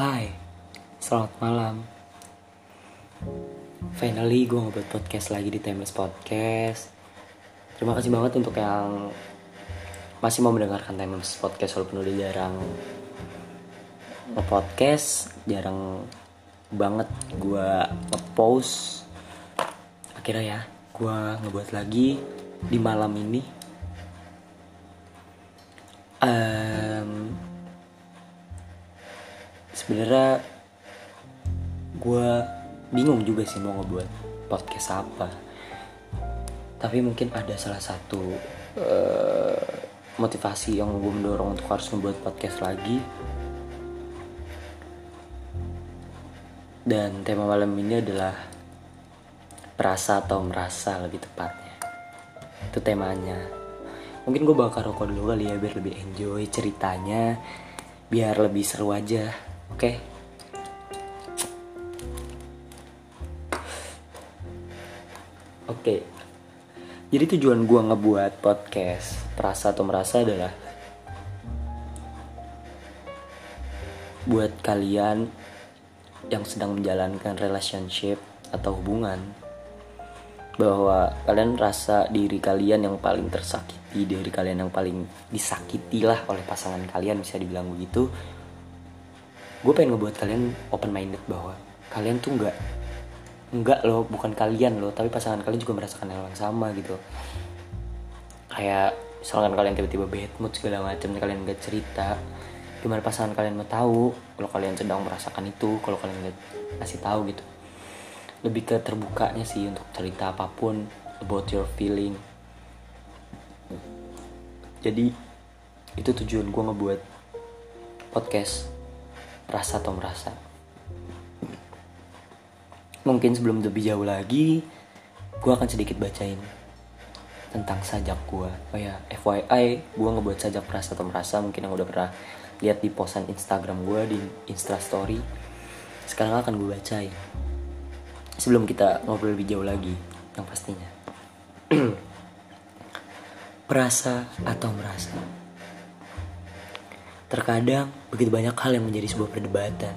Hai, selamat malam. Finally gue ngebuat podcast lagi di Timeless Podcast. Terima kasih banget untuk yang masih mau mendengarkan Timeless Podcast walaupun udah jarang nge-podcast, jarang banget gue nge-post. Akhirnya ya, gue ngebuat lagi di malam ini. Sebenarnya gue bingung juga sih mau ngebuat podcast apa. Tapi mungkin ada salah satu uh, motivasi yang gue mendorong untuk harus ngebuat podcast lagi. Dan tema malam ini adalah perasa atau merasa lebih tepatnya. Itu temanya. Mungkin gue bakal rokok dulu kali ya biar lebih enjoy ceritanya biar lebih seru aja oke okay? oke okay. jadi tujuan gue ngebuat podcast perasa atau merasa adalah buat kalian yang sedang menjalankan relationship atau hubungan bahwa kalian rasa diri kalian yang paling tersakiti diri kalian yang paling disakiti lah oleh pasangan kalian bisa dibilang begitu gue pengen ngebuat kalian open minded bahwa kalian tuh nggak nggak loh bukan kalian loh tapi pasangan kalian juga merasakan hal yang sama gitu. Kayak misalkan kalian tiba-tiba bad mood segala macam kalian nggak cerita gimana pasangan kalian mau tahu kalau kalian sedang merasakan itu kalau kalian nggak kasih tahu gitu. Lebih ke terbukanya sih untuk cerita apa pun about your feeling. Jadi itu tujuan gue ngebuat podcast rasa atau merasa. Mungkin sebelum lebih jauh lagi gue akan sedikit bacain tentang sajak gue oh ya FYI gue ngebuat sajak rasa atau merasa mungkin yang udah pernah lihat di posan Instagram gue di Instastory sekarang akan gue bacain. Sebelum kita ngobrol lebih jauh lagi yang pastinya. Perasa atau merasa terkadang begitu banyak hal yang menjadi sebuah perdebatan.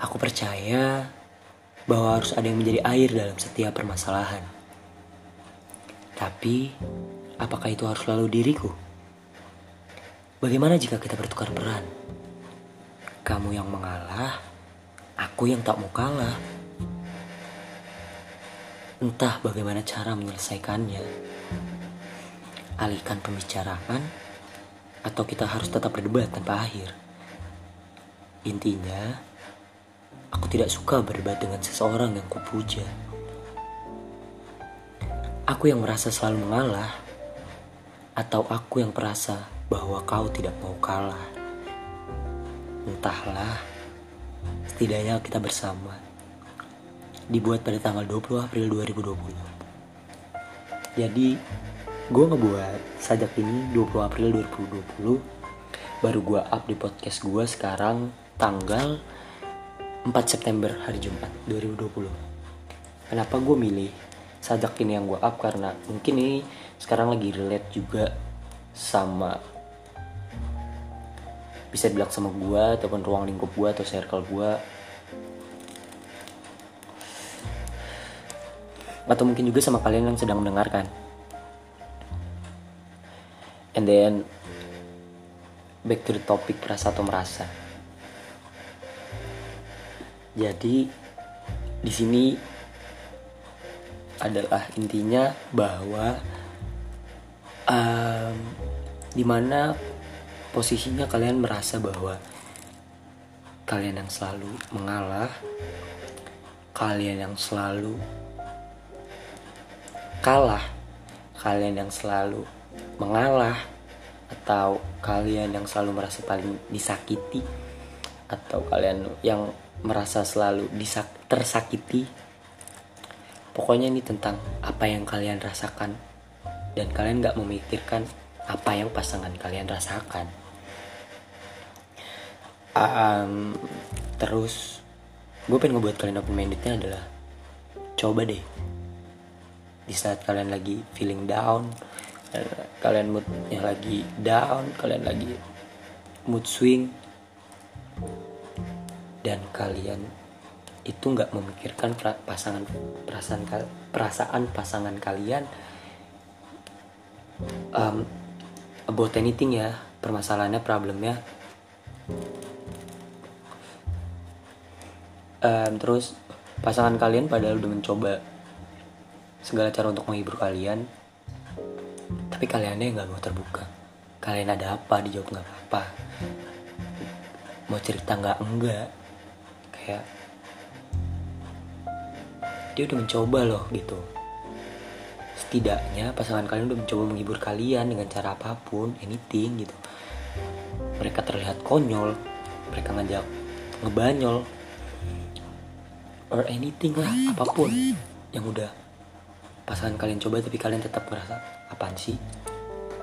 Aku percaya bahwa harus ada yang menjadi air dalam setiap permasalahan. Tapi apakah itu harus selalu diriku? Bagaimana jika kita bertukar peran? Kamu yang mengalah aku yang tak mau kalah. Entah bagaimana cara menyelesaikannya. Alihkan pembicaraan atau kita harus tetap berdebat tanpa akhir. Intinya, aku tidak suka berdebat dengan seseorang yang kupuja. Aku yang merasa selalu mengalah atau aku yang merasa bahwa kau tidak mau kalah. Entahlah, setidaknya kita bersama dibuat pada tanggal 20 April 2020. Jadi gue ngebuat sajak ini 20 April 2020 baru gue up di podcast gue sekarang tanggal 4 September hari Jumat 2020 kenapa gue milih sajak ini yang gue up? Karena mungkin ini sekarang lagi relate juga sama bisa bilang sama gue ataupun ruang lingkup gue atau circle gue atau mungkin juga sama kalian yang sedang mendengarkan. And then back to the topic rasa atau merasa. Jadi di sini adalah intinya bahwa um, di mana posisinya kalian merasa bahwa kalian yang selalu mengalah, kalian yang selalu kalah, kalian yang selalu mengalah, atau kalian yang selalu merasa paling disakiti, atau kalian yang merasa selalu disak tersakiti. Pokoknya ini tentang apa yang kalian rasakan dan kalian gak memikirkan apa yang pasangan kalian rasakan. Um, terus gue pengen ngebuat kalian open mindednya adalah coba deh di saat kalian lagi feeling down kalian moodnya lagi down kalian lagi mood swing dan kalian itu nggak memikirkan pasangan perasaan perasaan pasangan kalian um, about anything ya permasalahannya problemnya. Um, terus pasangan kalian padahal udah mencoba segala cara untuk menghibur kalian tapi kaliannya nggak mau terbuka. Kalian ada apa? Dijawab nggak apa-apa. Mau cerita nggak? Enggak. Kayak dia udah mencoba loh gitu. Setidaknya pasangan kalian udah mencoba menghibur kalian dengan cara apa pun anything gitu. Mereka terlihat konyol. Mereka ngajak ngebanyol. Or anything lah apa pun. Yang udah pasangan kalian coba tapi kalian tetap merasa apaan sih?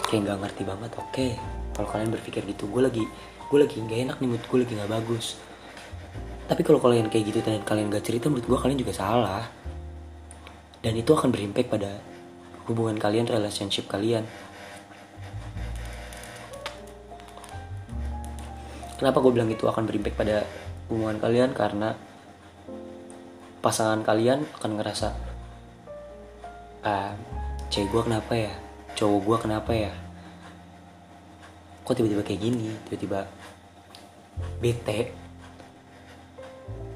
Kayak nggak ngerti banget. Oke okay. kalau kalian berpikir gitu gue lagi gue lagi nggak enak nih mood gue lagi nggak bagus. Tapi kalau kalian kayak gitu dan kalian gak cerita menurut gue kalian juga salah. Dan itu akan berimpact pada hubungan kalian relationship kalian. Kenapa gue bilang itu akan berimpact pada hubungan kalian? Karena pasangan kalian akan ngerasa ah cewek gue kenapa ya? Cowok gue kenapa ya? Kok tiba-tiba kayak gini? Tiba-tiba bete.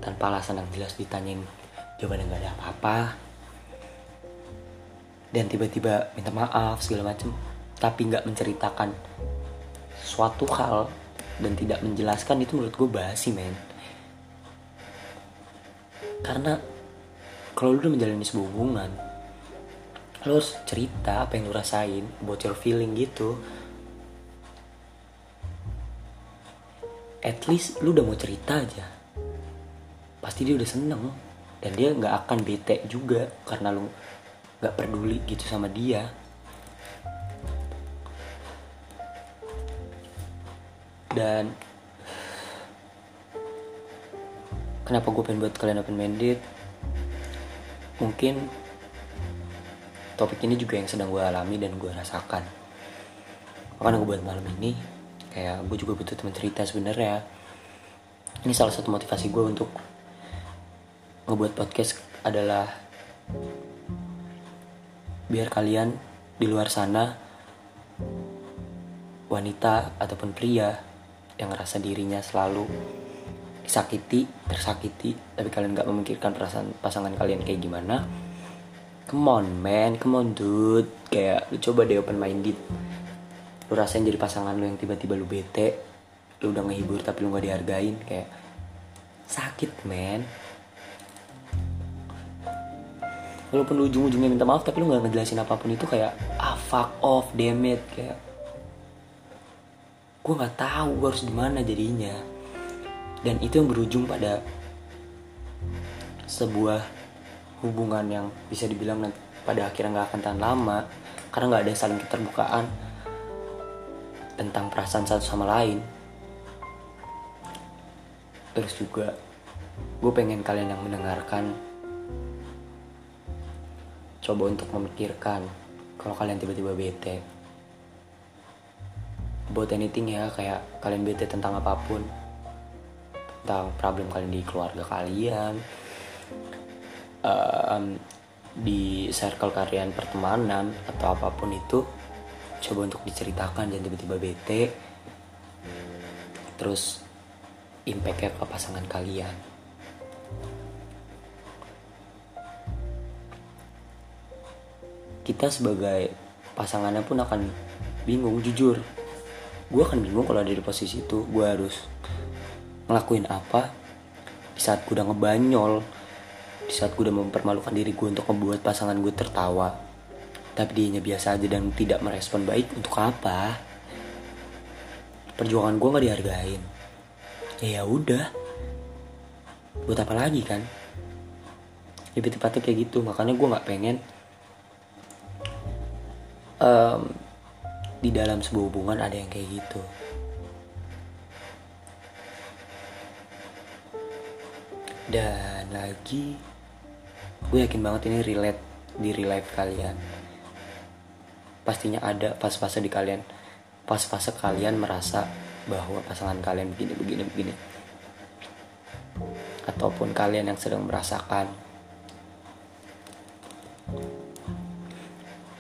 Tanpa alasan yang jelas ditanyain jawabannya nggak ada apa-apa. Dan tiba-tiba minta maaf segala macem. Tapi nggak menceritakan suatu hal dan tidak menjelaskan itu menurut gue basi men. Karena kalau lu udah menjalani sebuah hubungan lo harus cerita apa yang lo rasain about your feeling gitu. At least lu udah mau cerita aja. Pasti dia udah seneng. Dan dia nggak akan bete juga karena lu nggak peduli gitu sama dia. Dan kenapa gue pengen buat kalian open minded mungkin topik ini juga yang sedang gue alami dan gue rasakan. Makanya gue buat malam ini kayak gue juga butuh teman cerita sebenarnya. Ini salah satu motivasi gue untuk ngebuat podcast adalah biar kalian di luar sana wanita ataupun pria yang ngerasa dirinya selalu disakiti, tersakiti, tapi kalian gak memikirkan perasaan pasangan kalian kayak gimana, come on man. Come on dude. Kayak lu coba deh open minded. Lu rasain jadi pasangan lu yang tiba-tiba lu bete. Lu udah ngehibur tapi lu gak dihargain. Kayak sakit man. Walaupun lu ujung-ujungnya minta maaf tapi lu gak ngejelasin apa pun itu kayak ah fuck off damn it. Kayak gue nggak tahu gue harus gimana jadinya. Dan itu yang berujung pada sebuah hubungan yang bisa dibilang nanti pada akhirnya nggak akan tahan lama karena nggak ada saling keterbukaan tentang perasaan satu sama lain. Terus juga gue pengen kalian yang mendengarkan coba untuk memikirkan kalau kalian tiba-tiba bete. About anything ya kayak kalian bete tentang apa pun tentang problem kalian di keluarga kalian um, di circle kalian pertemanan atau apa pun itu coba untuk diceritakan jangan tiba-tiba bete. Terus impactnya ke pasangan kalian. Kita sebagai pasangannya pun akan bingung jujur. Gue akan bingung kalau ada di posisi itu. Gue harus ngelakuin apa di saat gue udah ngebanyol di saat gue udah mempermalukan diri gue untuk membuat pasangan gue tertawa. Tapi dia biasa aja dan tidak merespon baik untuk apa? Perjuangan gue nggak dihargain. Ya ya udah. Buat apa lagi kan? Lebih tepatnya kayak gitu. Makanya gue nggak pengen um, di dalam sebuah hubungan ada yang kayak gitu. Dan lagi gue yakin banget ini relate di real life kalian. Pastinya ada pas-fase di kalian. Pas-fase kalian merasa bahwa pasangan kalian begini begini begini. Ataupun kalian yang sedang merasakan.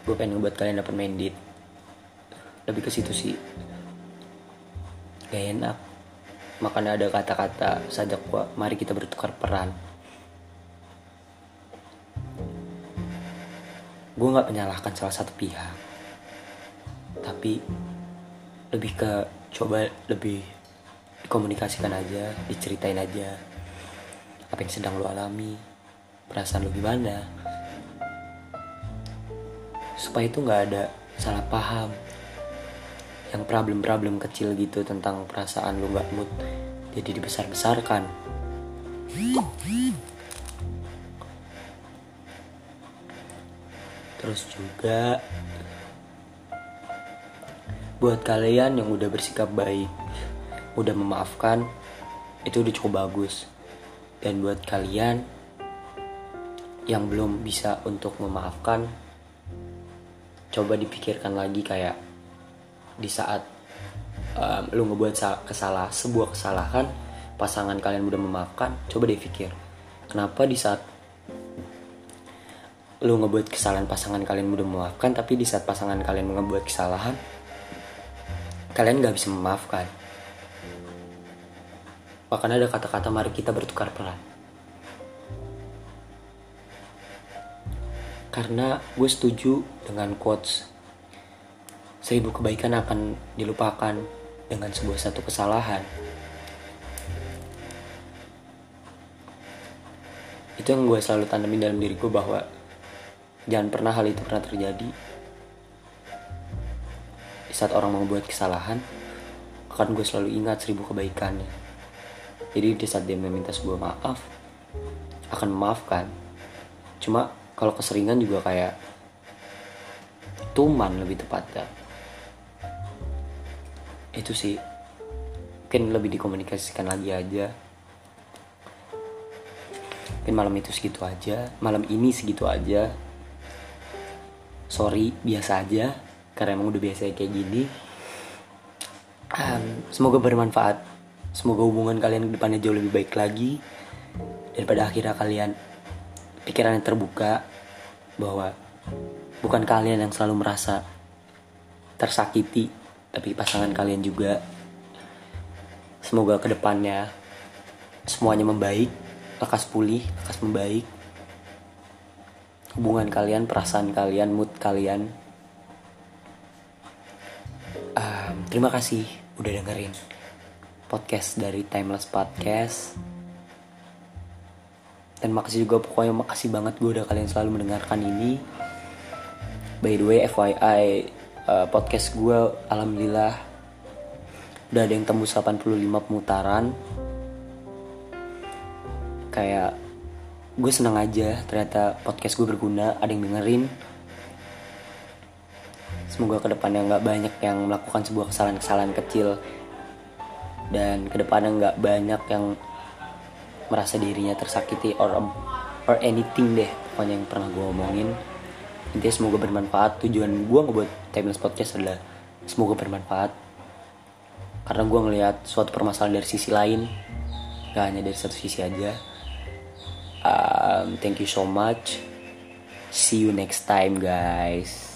Gue pengen ngebuat kalian dapat date lebih ke situ sih. Gak enak. Makanya ada kata-kata sajak gua mari kita bertukar peran gue nggak menyalahkan salah satu pihak. Tapi lebih ke coba lebih dikomunikasikan aja diceritain aja apa yang sedang lo alami perasaan lo gimana. Supaya itu nggak ada salah paham. Yang problem-problem kecil gitu tentang perasaan lu nggak mood jadi dibesar-besarkan terus juga buat kalian yang udah bersikap baik udah memaafkan itu udah cukup bagus. Dan buat kalian yang belum bisa untuk memaafkan coba dipikirkan lagi kayak di saat um, lu ngebuat kesalah sebuah kesalahan pasangan kalian udah memaafkan coba deh pikir kenapa di saat lu ngebuat kesalahan pasangan kalian udah memaafkan tapi di saat pasangan kalian ngebuat kesalahan kalian nggak bisa memaafkan bahkan ada kata-kata mari kita bertukar peran karena gue setuju dengan quotes seribu kebaikan akan dilupakan dengan sebuah satu kesalahan. Itu yang gue selalu tanamin dalam diri gue bahwa jangan pernah hal itu pernah terjadi. Di saat orang mau buat kesalahan, akan gue selalu ingat seribu kebaikannya. Jadi di saat dia meminta sebuah maaf, akan memaafkan. Cuma kalau keseringan juga kayak tuman lebih tepatnya itu sih mungkin lebih dikomunikasikan lagi aja mungkin malam itu segitu aja malam ini segitu aja sorry biasa aja karena emang udah biasa kayak gini. Um, semoga bermanfaat. Semoga hubungan kalian ke depannya jauh lebih baik lagi. Dan pada akhirnya kalian pikiran yang terbuka bahwa bukan kalian yang selalu merasa tersakiti tapi pasangan kalian juga. Semoga ke depannya semuanya membaik lekas pulih lekas membaik hubungan kalian perasaan kalian mood kalian. Um, terima kasih udah dengerin podcast dari Timeless Podcast. Dan makasih juga pokoknya makasih banget gue udah kalian selalu mendengarkan ini. By the way FYI uh, podcast gue alhamdulillah udah ada yang tembus 85 pemutaran. Kayak gue seneng aja ternyata podcast gue berguna ada yang dengerin. Semoga ke depannya nggak banyak yang melakukan sebuah kesalahan-kesalahan kecil. Dan ke depannya nggak banyak yang merasa dirinya tersakiti or or anything deh pokoknya yang pernah gue omongin. Intinya semoga bermanfaat. Tujuan gue ngebuat timeless podcast adalah semoga bermanfaat. Karena gue ngelihat suatu permasalahan dari sisi lain gak hanya dari satu sisi aja um, thank you so much. See you next time guys